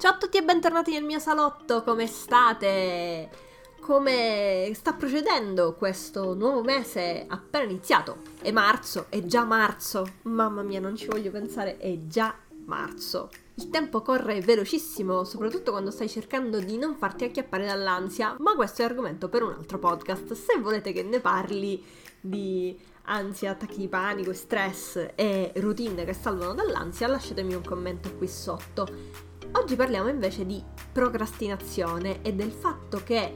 Ciao a tutti e bentornati nel mio salotto, come state? Come sta procedendo questo nuovo mese appena iniziato? È marzo, è già marzo, mamma mia non ci voglio pensare, è già marzo. Il tempo corre velocissimo, soprattutto quando stai cercando di non farti acchiappare dall'ansia, ma questo è argomento per un altro podcast. Se volete che ne parli di ansia, attacchi di panico, stress e routine che salvano dall'ansia, lasciatemi un commento qui sotto. Oggi parliamo invece di procrastinazione e del fatto che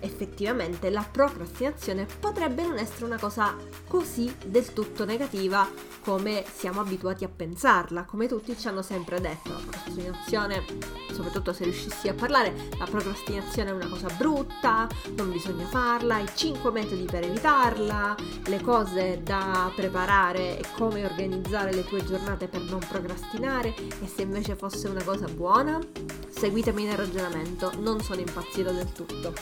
effettivamente la procrastinazione potrebbe non essere una cosa così del tutto negativa come siamo abituati a pensarla, come tutti ci hanno sempre detto. La procrastinazione, soprattutto se riuscissi a parlare, la procrastinazione è una cosa brutta, non bisogna farla, i 5 metodi per evitarla, le cose da preparare e come organizzare le tue giornate per non procrastinare e se invece fosse una cosa buona? Seguitemi nel ragionamento, non sono impazzito del tutto.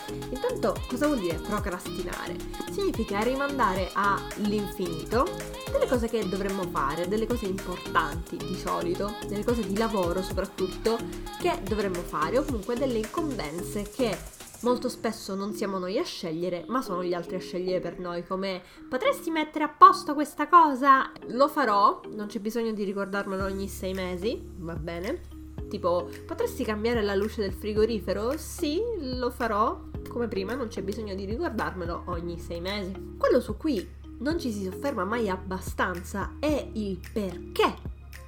Intanto, cosa vuol dire procrastinare? Significa rimandare all'infinito delle cose che dovremmo fare, delle cose importanti di solito, delle cose di lavoro soprattutto, che dovremmo fare, o comunque delle incombenze che molto spesso non siamo noi a scegliere, ma sono gli altri a scegliere per noi, come potresti mettere a posto questa cosa? Lo farò, non c'è bisogno di ricordarmelo ogni sei mesi, va bene? Tipo, potresti cambiare la luce del frigorifero? Sì, lo farò. Come prima, non c'è bisogno di ricordarmelo ogni sei mesi. Quello su cui non ci si sofferma mai abbastanza è il perché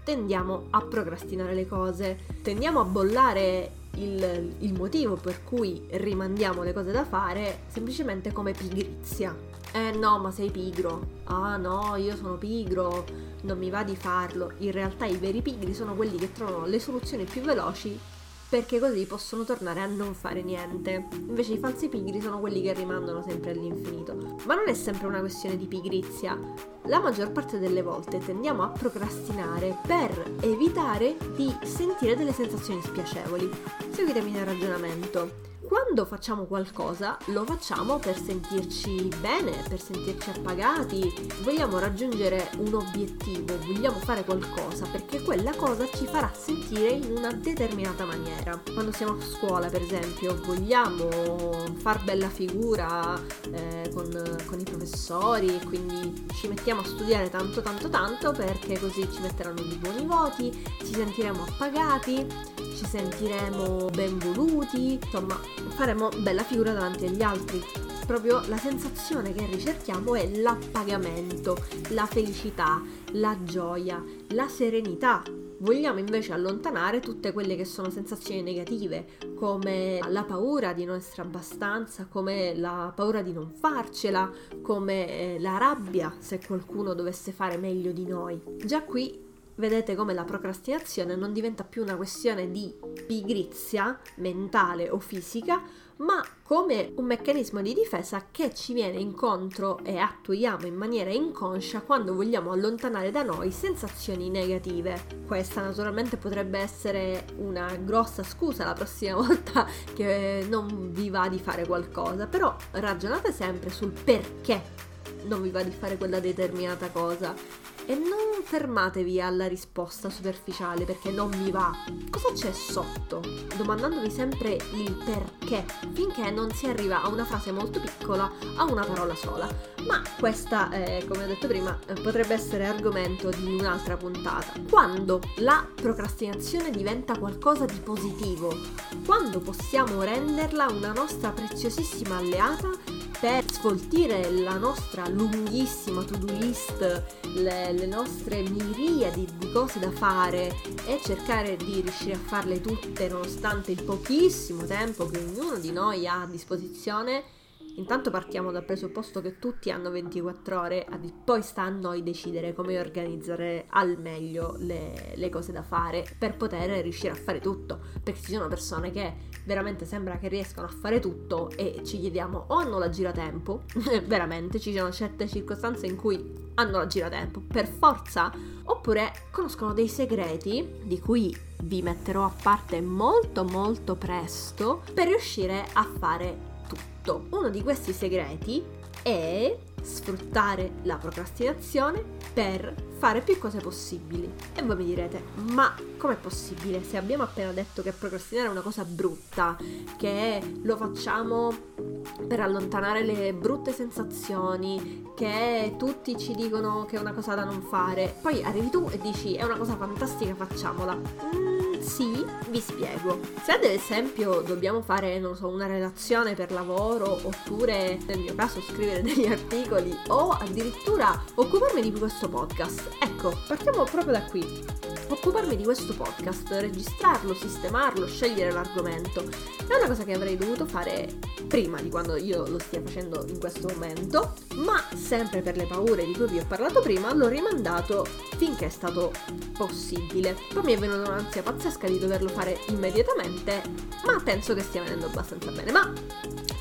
tendiamo a procrastinare le cose, tendiamo a bollare il, il, motivo per cui rimandiamo le cose da fare semplicemente come pigrizia. Eh no, ma sei pigro. Ah no, io sono pigro non mi va di farlo. In realtà i veri pigri sono quelli che trovano le soluzioni più veloci perché così possono tornare a non fare niente. Invece i falsi pigri sono quelli che rimandano sempre all'infinito. Ma non è sempre una questione di pigrizia. La maggior parte delle volte tendiamo a procrastinare per evitare di sentire delle sensazioni spiacevoli. Seguitemi nel ragionamento quando facciamo qualcosa lo facciamo per sentirci bene, per sentirci appagati, vogliamo raggiungere un obiettivo, vogliamo fare qualcosa perché quella cosa ci farà sentire in una determinata maniera. Quando siamo a scuola per esempio vogliamo far bella figura eh, con, con i professori quindi ci mettiamo a studiare tanto tanto tanto perché così ci metteranno dei buoni voti, ci sentiremo appagati, ci sentiremo ben voluti, insomma faremo bella figura davanti agli altri. Proprio la sensazione che ricerchiamo è l'appagamento, la felicità, la gioia, la serenità. Vogliamo invece allontanare tutte quelle che sono sensazioni negative, come la paura di non essere abbastanza, come la paura di non farcela, come eh, la rabbia se qualcuno dovesse fare meglio di noi. Già qui vedete come la procrastinazione non diventa più una questione di pigrizia mentale o fisica, ma come un meccanismo di difesa che ci viene incontro e attuiamo in maniera inconscia quando vogliamo allontanare da noi sensazioni negative. Questa naturalmente potrebbe essere una grossa scusa la prossima volta che non vi va di fare qualcosa, però ragionate sempre sul perché non vi va di fare quella determinata cosa e non fermatevi alla risposta superficiale perché non mi va. Cosa c'è sotto? Domandandovi sempre il perché, finché non si arriva a una frase molto piccola, a una parola sola. Ma questa, eh, come ho detto prima, eh, potrebbe essere argomento di un'altra puntata. Quando la procrastinazione diventa qualcosa di positivo, quando possiamo renderla una nostra preziosissima alleata per sfoltire la nostra lunghissima to-do list, le, le nostre miriadi di cose da fare e cercare di riuscire a farle tutte nonostante il pochissimo tempo che ognuno di noi ha a disposizione, Intanto partiamo dal presupposto che tutti hanno 24 ore, poi sta a noi decidere come organizzare al meglio le, le, cose da fare per poter riuscire a fare tutto. Perché ci sono persone che veramente sembra che riescano a fare tutto e ci chiediamo o hanno la giratempo, veramente ci sono certe circostanze in cui hanno la giratempo per forza, oppure conoscono dei segreti di cui vi metterò a parte molto molto presto per riuscire a fare tutto. Uno di questi segreti è sfruttare la procrastinazione per fare più cose possibili. E voi mi direte, ma com'è possibile se abbiamo appena detto che procrastinare è una cosa brutta, che lo facciamo per allontanare le brutte sensazioni, che tutti ci dicono che è una cosa da non fare, poi arrivi tu e dici è una cosa fantastica, facciamola. Mm, sì, vi spiego. Se ad esempio dobbiamo fare, non so, una relazione per lavoro, oppure nel mio caso scrivere degli articoli, o addirittura occuparmi di questo podcast, ecco, partiamo proprio da qui occuparmi di questo podcast, registrarlo, sistemarlo, scegliere l'argomento. È una cosa che avrei dovuto fare prima di quando io lo stia facendo in questo momento, ma sempre per le paure di cui vi ho parlato prima l'ho rimandato finché è stato possibile. Poi mi è venuta un'ansia pazzesca di doverlo fare immediatamente, ma penso che stia venendo abbastanza bene. Ma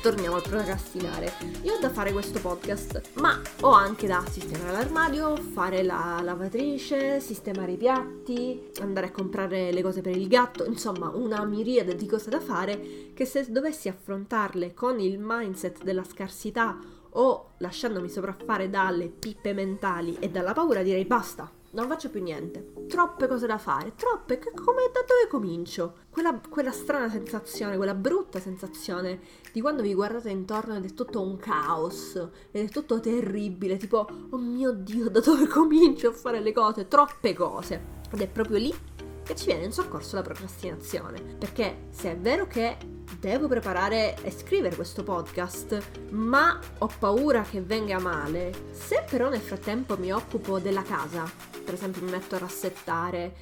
torniamo al procrastinare. Io ho da fare questo podcast, ma ho anche da sistemare l'armadio, fare la lavatrice, sistemare i piatti, andare a comprare le cose per il gatto, insomma una miriade di cose da fare che se dovessi affrontarle con il mindset della scarsità o lasciandomi sopraffare dalle pippe mentali e dalla paura direi basta, non faccio più niente. Troppe cose da fare, troppe, come da dove comincio? Quella, quella, strana sensazione, quella brutta sensazione di quando vi guardate intorno ed è tutto un caos, ed è tutto terribile, tipo, oh mio Dio, da dove comincio a fare le cose? Troppe cose. Ed è proprio lì che ci viene in soccorso la procrastinazione. Perché se è vero che devo preparare e scrivere questo podcast, ma ho paura che venga male, se però nel frattempo mi occupo della casa, per esempio mi metto a rassettare,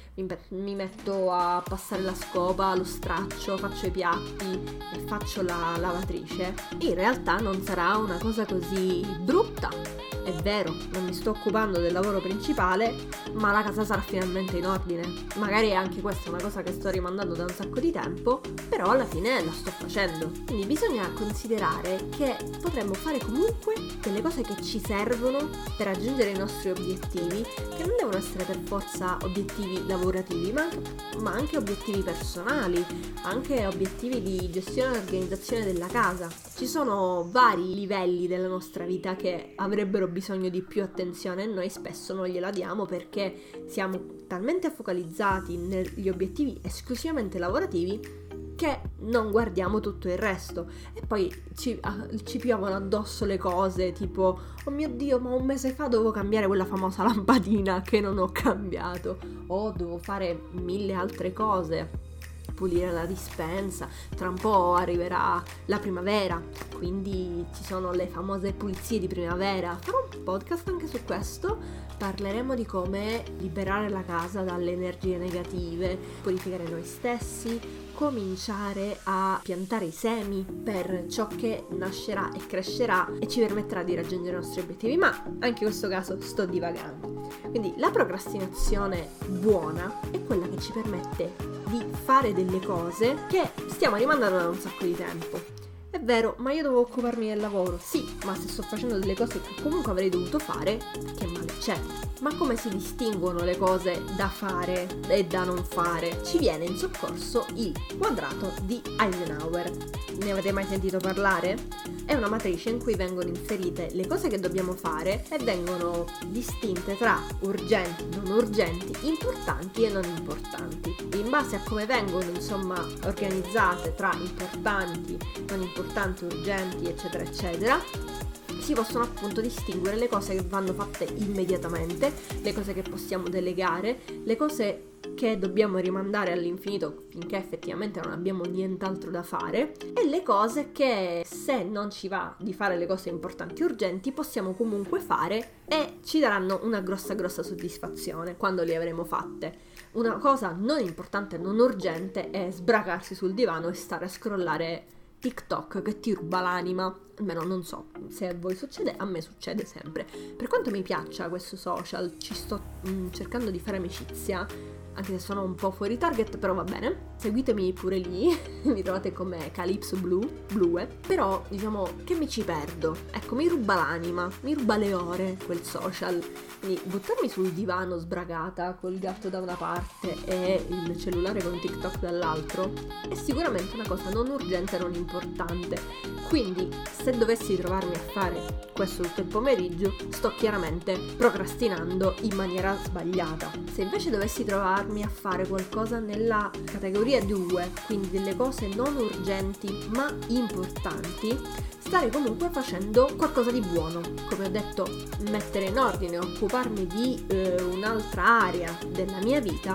mi, metto a passare la scopa, lo straccio, faccio i piatti e faccio la lavatrice, in realtà non sarà una cosa così brutta è vero, non mi sto occupando del lavoro principale, ma la casa sarà finalmente in ordine. Magari anche questa è una cosa che sto rimandando da un sacco di tempo, però alla fine la sto facendo. Quindi bisogna considerare che potremmo fare comunque delle cose che ci servono per raggiungere i nostri obiettivi, che non devono essere per forza obiettivi lavorativi, ma, ma anche obiettivi personali, anche obiettivi di gestione e organizzazione della casa. Ci sono vari livelli della nostra vita che avrebbero bisogno di più attenzione e noi spesso non gliela diamo perché siamo talmente focalizzati negli obiettivi esclusivamente lavorativi che non guardiamo tutto il resto. E poi ci, uh, ci, piovono addosso le cose tipo oh mio dio ma un mese fa dovevo cambiare quella famosa lampadina che non ho cambiato. O devo fare mille altre cose. Pulire la dispensa, tra un po' arriverà la primavera, quindi ci sono le famose pulizie di primavera. Farò un podcast anche su questo, parleremo di come liberare la casa dalle energie negative, purificare noi stessi, cominciare a piantare i semi per ciò che nascerà e crescerà e ci permetterà di raggiungere i nostri obiettivi, ma anche in questo caso sto divagando. Quindi la procrastinazione buona è quella che ci permette di fare delle cose che stiamo rimandando da un sacco di tempo. Vero, ma io devo occuparmi del lavoro. Sì, ma se sto facendo delle cose che comunque avrei dovuto fare, che male c'è? Ma come si distinguono le cose da fare e da non fare? Ci viene in soccorso il quadrato di Eisenhower. Ne avete mai sentito parlare? È una matrice in cui vengono inserite le cose che dobbiamo fare e vengono distinte tra urgenti, non urgenti, importanti e non importanti. In base a come vengono insomma organizzate tra importanti, non importanti, urgenti, eccetera, eccetera, si possono appunto distinguere le cose che vanno fatte immediatamente, le cose che possiamo delegare, le cose che dobbiamo rimandare all'infinito finché effettivamente non abbiamo nient'altro da fare e le cose che se non ci va di fare le cose importanti e urgenti possiamo comunque fare e ci daranno una grossa grossa soddisfazione quando le avremo fatte. Una cosa non importante, non urgente è sbracarsi sul divano e stare a scrollare TikTok che ti ruba l'anima. Almeno non so se a voi succede, a me succede sempre. Per quanto mi piaccia questo social, ci sto mh, mm, cercando di fare amicizia, anche se sono un po' fuori target, però va bene. Seguitemi pure lì, mi trovate come Calypso Blue, Blue, però diciamo che mi ci perdo. Ecco, mi ruba l'anima, mi ruba le ore quel social. Quindi buttarmi sul divano sbragata col gatto da una parte e il cellulare con TikTok dall'altro è sicuramente una cosa non urgente non importante. Quindi, se dovessi trovarmi a fare questo tutto il pomeriggio, sto chiaramente procrastinando in maniera sbagliata. Se invece dovessi trovarmi a fare qualcosa nella categoria 2, quindi delle cose non urgenti ma importanti, stare comunque facendo qualcosa di buono. Come ho detto, mettere in ordine, occuparmi di eh, un'altra area della mia vita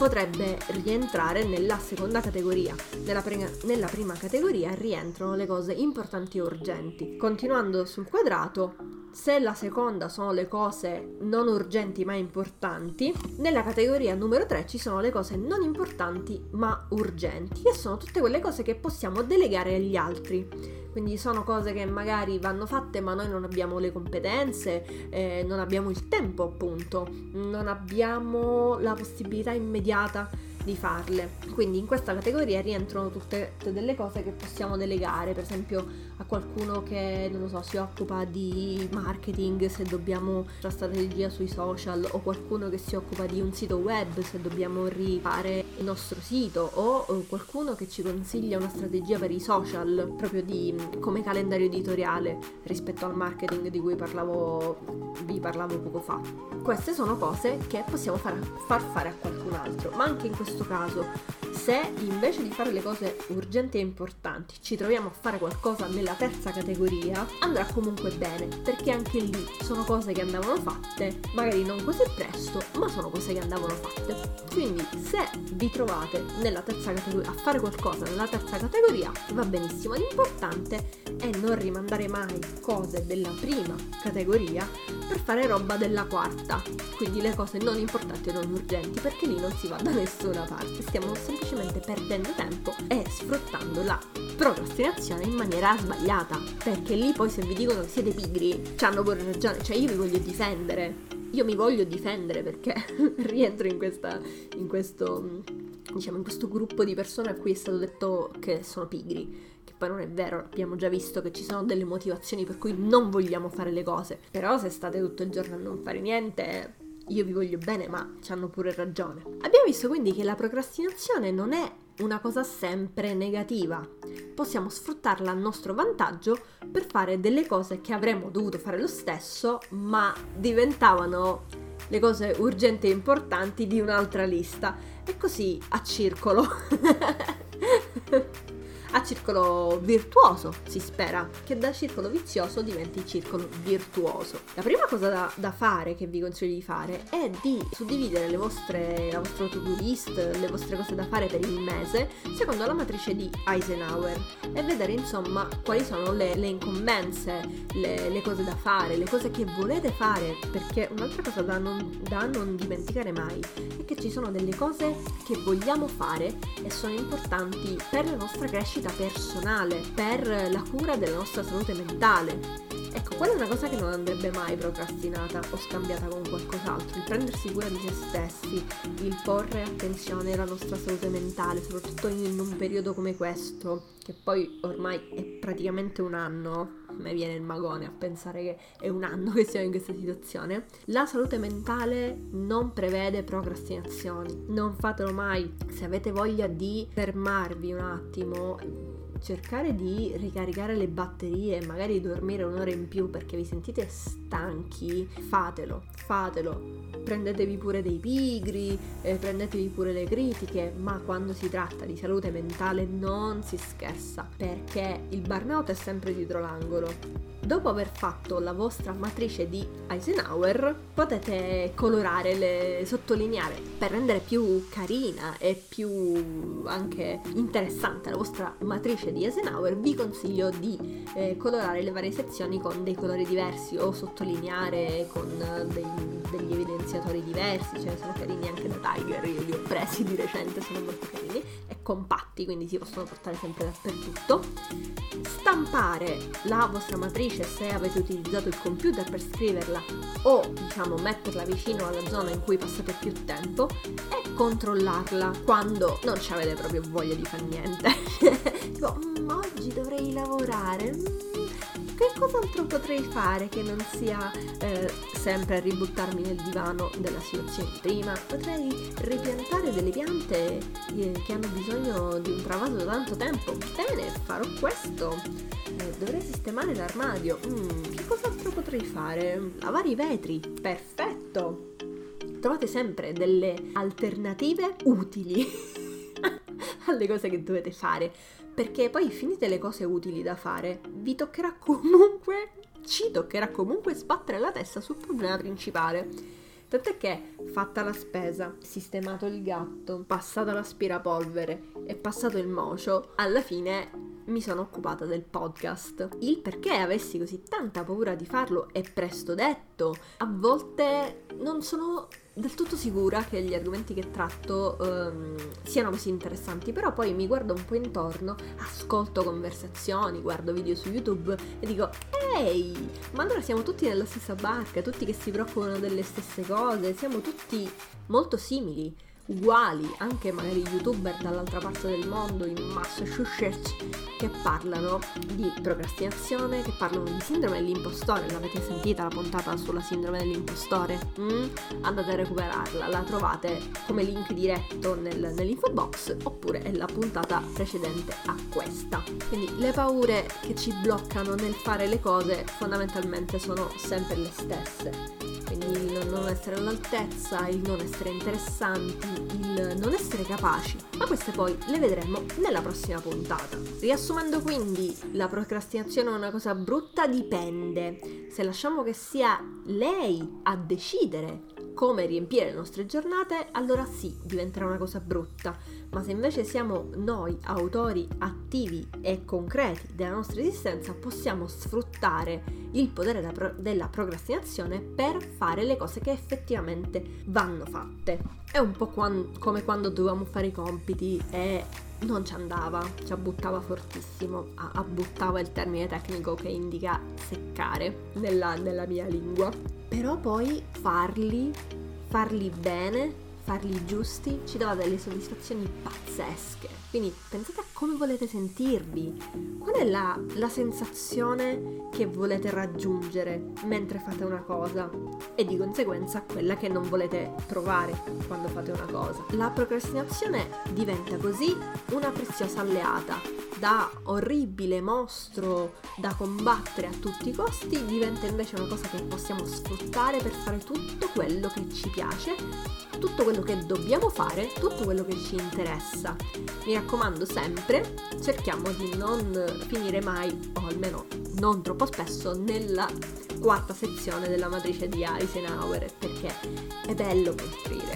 potrebbe rientrare nella seconda categoria. Nella, pre- nella prima categoria rientrano le cose importanti e urgenti. Continuando sul quadrato, se la seconda sono le cose non urgenti ma importanti, nella categoria numero 3 ci sono le cose non importanti ma urgenti e sono tutte quelle cose che possiamo delegare agli altri. Quindi sono cose che magari vanno fatte ma noi non abbiamo le competenze, eh, non abbiamo il tempo appunto, non abbiamo la possibilità immediata di farle. Quindi in questa categoria rientrano tutte, tutte, delle cose che possiamo delegare, per esempio a qualcuno che non so, si occupa di marketing se dobbiamo la strategia sui social o qualcuno che si occupa di un sito web se dobbiamo rifare il nostro sito o, o qualcuno che ci consiglia una strategia per i social proprio di come calendario editoriale rispetto al marketing di cui parlavo vi parlavo poco fa. Queste sono cose che possiamo far, far fare a qualcun altro, ma anche in questo questo caso, se invece di fare le cose urgenti e importanti ci troviamo a fare qualcosa nella terza categoria, andrà comunque bene, perché anche lì sono cose che andavano fatte, magari non così presto, ma sono cose che andavano fatte. Quindi se vi trovate nella terza categoria a fare qualcosa nella terza categoria, va benissimo. L'importante è non rimandare mai cose della prima categoria per fare roba della quarta, quindi le cose non importanti e non urgenti, perché lì non si va da nessuna parte, stiamo semplicemente perdendo tempo e sfruttando la procrastinazione in maniera sbagliata. Perché lì poi se vi dicono che siete pigri, ci hanno pure ragione, cioè io vi voglio difendere. Io mi voglio difendere perché rientro in, questa, in questo diciamo in questo gruppo di persone a cui è stato detto che sono pigri che poi non è vero, abbiamo già visto che ci sono delle motivazioni per cui non vogliamo fare le cose. Però se state tutto il giorno a non fare niente, io vi voglio bene, ma ci hanno pure ragione. Abbiamo visto quindi che la procrastinazione non è una cosa sempre negativa. Possiamo sfruttarla a nostro vantaggio per fare delle cose che avremmo dovuto fare lo stesso, ma diventavano le cose urgenti e importanti di un'altra lista. E così a circolo. a circolo virtuoso, si spera, che da circolo vizioso diventi circolo virtuoso. La prima cosa da, da fare, che vi consiglio di fare, è di suddividere vostre, la vostra to-do list, le vostre cose da fare per il mese, secondo la matrice di Eisenhower e vedere insomma quali sono le, le incombenze, le, le, cose da fare, le cose che volete fare, perché un'altra cosa da non, da non dimenticare mai è che ci sono delle cose che vogliamo fare e sono importanti per la nostra crescita crescita personale, per la cura della nostra salute mentale. Ecco, quella è una cosa che non andrebbe mai procrastinata o scambiata con qualcos'altro, il prendersi cura di se stessi, il porre attenzione alla nostra salute mentale, soprattutto in un periodo come questo, che poi ormai è praticamente un anno, me viene il magone a pensare che è un anno che siamo in questa situazione. La salute mentale non prevede procrastinazioni, non fatelo mai. Se avete voglia di fermarvi un attimo, cercare di ricaricare le batterie magari dormire un'ora in più perché vi sentite stanchi, fatelo, fatelo. Prendetevi pure dei pigri, eh, prendetevi pure le critiche, ma quando si tratta di salute mentale non si scherza perché il burnout è sempre dietro l'angolo dopo aver fatto la vostra matrice di Eisenhower, potete colorare, le, sottolineare per rendere più carina e più anche interessante la vostra matrice di Eisenhower. Vi consiglio di eh, colorare le varie sezioni con dei colori diversi o sottolineare con dei, degli evidenziatori diversi, cioè sono carini anche da Tiger, io li ho presi di recente, sono molto carini compatti, quindi si possono portare sempre dappertutto. Stampare la vostra matrice se avete utilizzato il computer per scriverla o diciamo metterla vicino alla zona in cui passate più tempo e controllarla quando non ci avete proprio voglia di fare niente. tipo, mm, oggi dovrei lavorare. Mm, che cos'altro potrei fare che non sia eh, sempre a ributtarmi nel divano della situazione di prima? Potrei ripiantare delle piante eh, che hanno bisogno di un travaso da tanto tempo. Bene, farò questo. Eh, dovrei sistemare l'armadio. Mm, che cos'altro potrei fare? Lavare i vetri. Perfetto. Trovate sempre delle alternative utili alle cose che dovete fare perché poi finite le cose utili da fare, vi toccherà comunque, ci toccherà comunque sbattere la testa sul problema principale. Tant'è che, fatta la spesa, sistemato il gatto, passata l'aspirapolvere e passato il mocio, alla fine mi sono occupata del podcast. Il perché avessi così tanta paura di farlo è presto detto. A volte non sono del tutto sicura che gli argomenti che tratto um, siano così interessanti, però poi mi guardo un po' intorno, ascolto conversazioni, guardo video su YouTube e dico ehi, ma allora siamo tutti nella stessa barca, tutti che si preoccupano delle stesse cose, siamo tutti molto simili uguali, anche magari youtuber dall'altra parte del mondo, in Massachusetts, che parlano di procrastinazione, che parlano di sindrome dell'impostore. L'avete sentita la puntata sulla sindrome dell'impostore? Mm? Andate a recuperarla, la trovate come link diretto nel, nell'info box oppure è la puntata precedente a questa. Quindi le paure che ci bloccano nel fare le cose fondamentalmente sono sempre le stesse quindi il non essere all'altezza, il non essere interessanti, il non essere capaci, ma queste poi le vedremo nella prossima puntata. Riassumendo quindi, la procrastinazione è una cosa brutta dipende. Se lasciamo che sia lei a decidere come riempire le nostre giornate, allora sì, diventerà una cosa brutta ma se invece siamo noi autori attivi e concreti della nostra esistenza, possiamo sfruttare il potere della, pro- della procrastinazione per fare le cose che effettivamente vanno fatte. È un po' come quando dovevamo fare i compiti e non ci andava, ci abbuttava fortissimo, abbuttava il termine tecnico che indica seccare nella, nella mia lingua. Però poi farli, farli bene, farli giusti ci dà delle soddisfazioni pazzesche. Quindi pensate a come volete sentirvi, qual è la, la, sensazione che volete raggiungere mentre fate una cosa e di conseguenza quella che non volete provare quando fate una cosa. La procrastinazione diventa così una preziosa alleata, da orribile mostro da combattere a tutti i costi diventa invece una cosa che possiamo sfruttare per fare tutto quello che ci piace, tutto quello che dobbiamo fare, tutto quello che ci interessa. Mi raccomando sempre, cerchiamo di non finire mai, o almeno non troppo spesso, nella quarta sezione della matrice di Eisenhower, perché è bello costruire.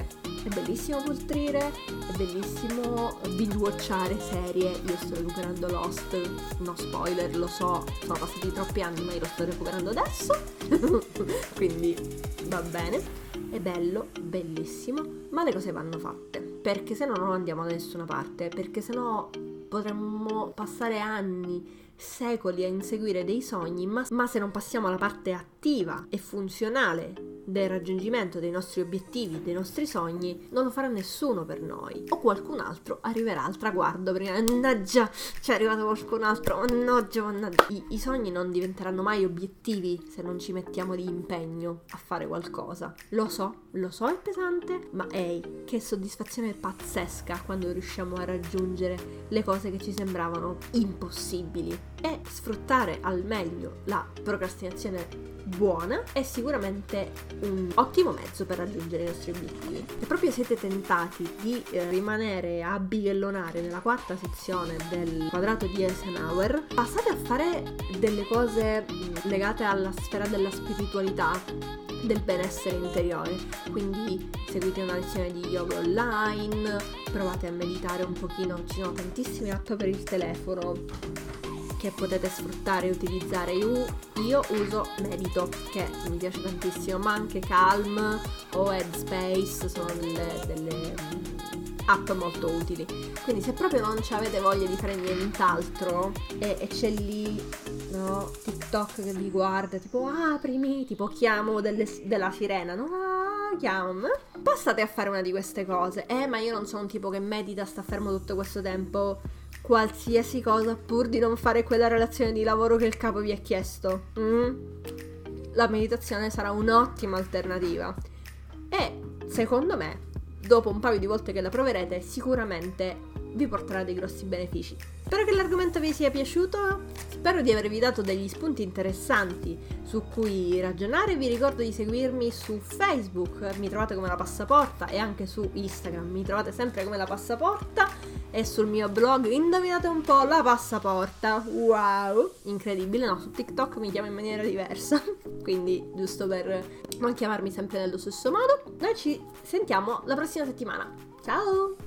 È bellissimo poltrire, è bellissimo binge-watchare serie. Io sto recuperando Lost, no spoiler, lo so, sono passati troppi anni ma io lo sto recuperando adesso. Quindi va bene, è bello, bellissimo, ma le cose vanno fatte. Perché se no non andiamo da nessuna parte, perché se no potremmo passare anni secoli a inseguire dei sogni, ma, ma, se non passiamo alla parte attiva e funzionale del raggiungimento dei nostri obiettivi, dei nostri sogni, non lo farà nessuno per noi. O qualcun altro arriverà al traguardo perché, mannaggia, c'è arrivato qualcun altro, mannaggia, mannaggia. I, I sogni non diventeranno mai obiettivi se non ci mettiamo di impegno a fare qualcosa. Lo so, lo so è pesante, ma ehi, che soddisfazione pazzesca quando riusciamo a raggiungere le cose che ci sembravano impossibili. E sfruttare al meglio la procrastinazione buona è sicuramente un ottimo mezzo per raggiungere i nostri obiettivi. Se proprio siete tentati di eh, rimanere a bighellonare nella quarta sezione del quadrato di Eisenhower, passate a fare delle cose mm, legate alla sfera della spiritualità del benessere interiore. Quindi seguite una lezione di yoga online, provate a meditare un pochino, ci sono tantissime app per il telefono che potete sfruttare e utilizzare. Io, io uso Medito, che mi piace tantissimo, ma anche Calm o Headspace sono delle, delle app molto utili. Quindi se proprio non avete voglia di fare nient'altro e, e c'è lì no, TikTok che vi guarda, tipo aprimi, tipo chiamo delle, della sirena, no? Ah, chiamo. Passate a fare una di queste cose. Eh, ma io non sono un tipo che medita, sta fermo tutto questo tempo qualsiasi cosa pur di non fare quella relazione di lavoro che il capo vi ha chiesto. Mm? La meditazione sarà un'ottima alternativa. E secondo me, dopo un paio di volte che la proverete, sicuramente vi porterà dei grossi benefici. Spero che l'argomento vi sia piaciuto, spero di avervi dato degli spunti interessanti su cui ragionare, vi ricordo di seguirmi su Facebook, mi trovate come la passaporta e anche su Instagram, mi trovate sempre come la passaporta e sul mio blog indovinate un po' la passaporta, wow, incredibile, no, su TikTok mi chiamo in maniera diversa, quindi giusto per non chiamarmi sempre nello stesso modo, noi ci sentiamo la prossima settimana, ciao!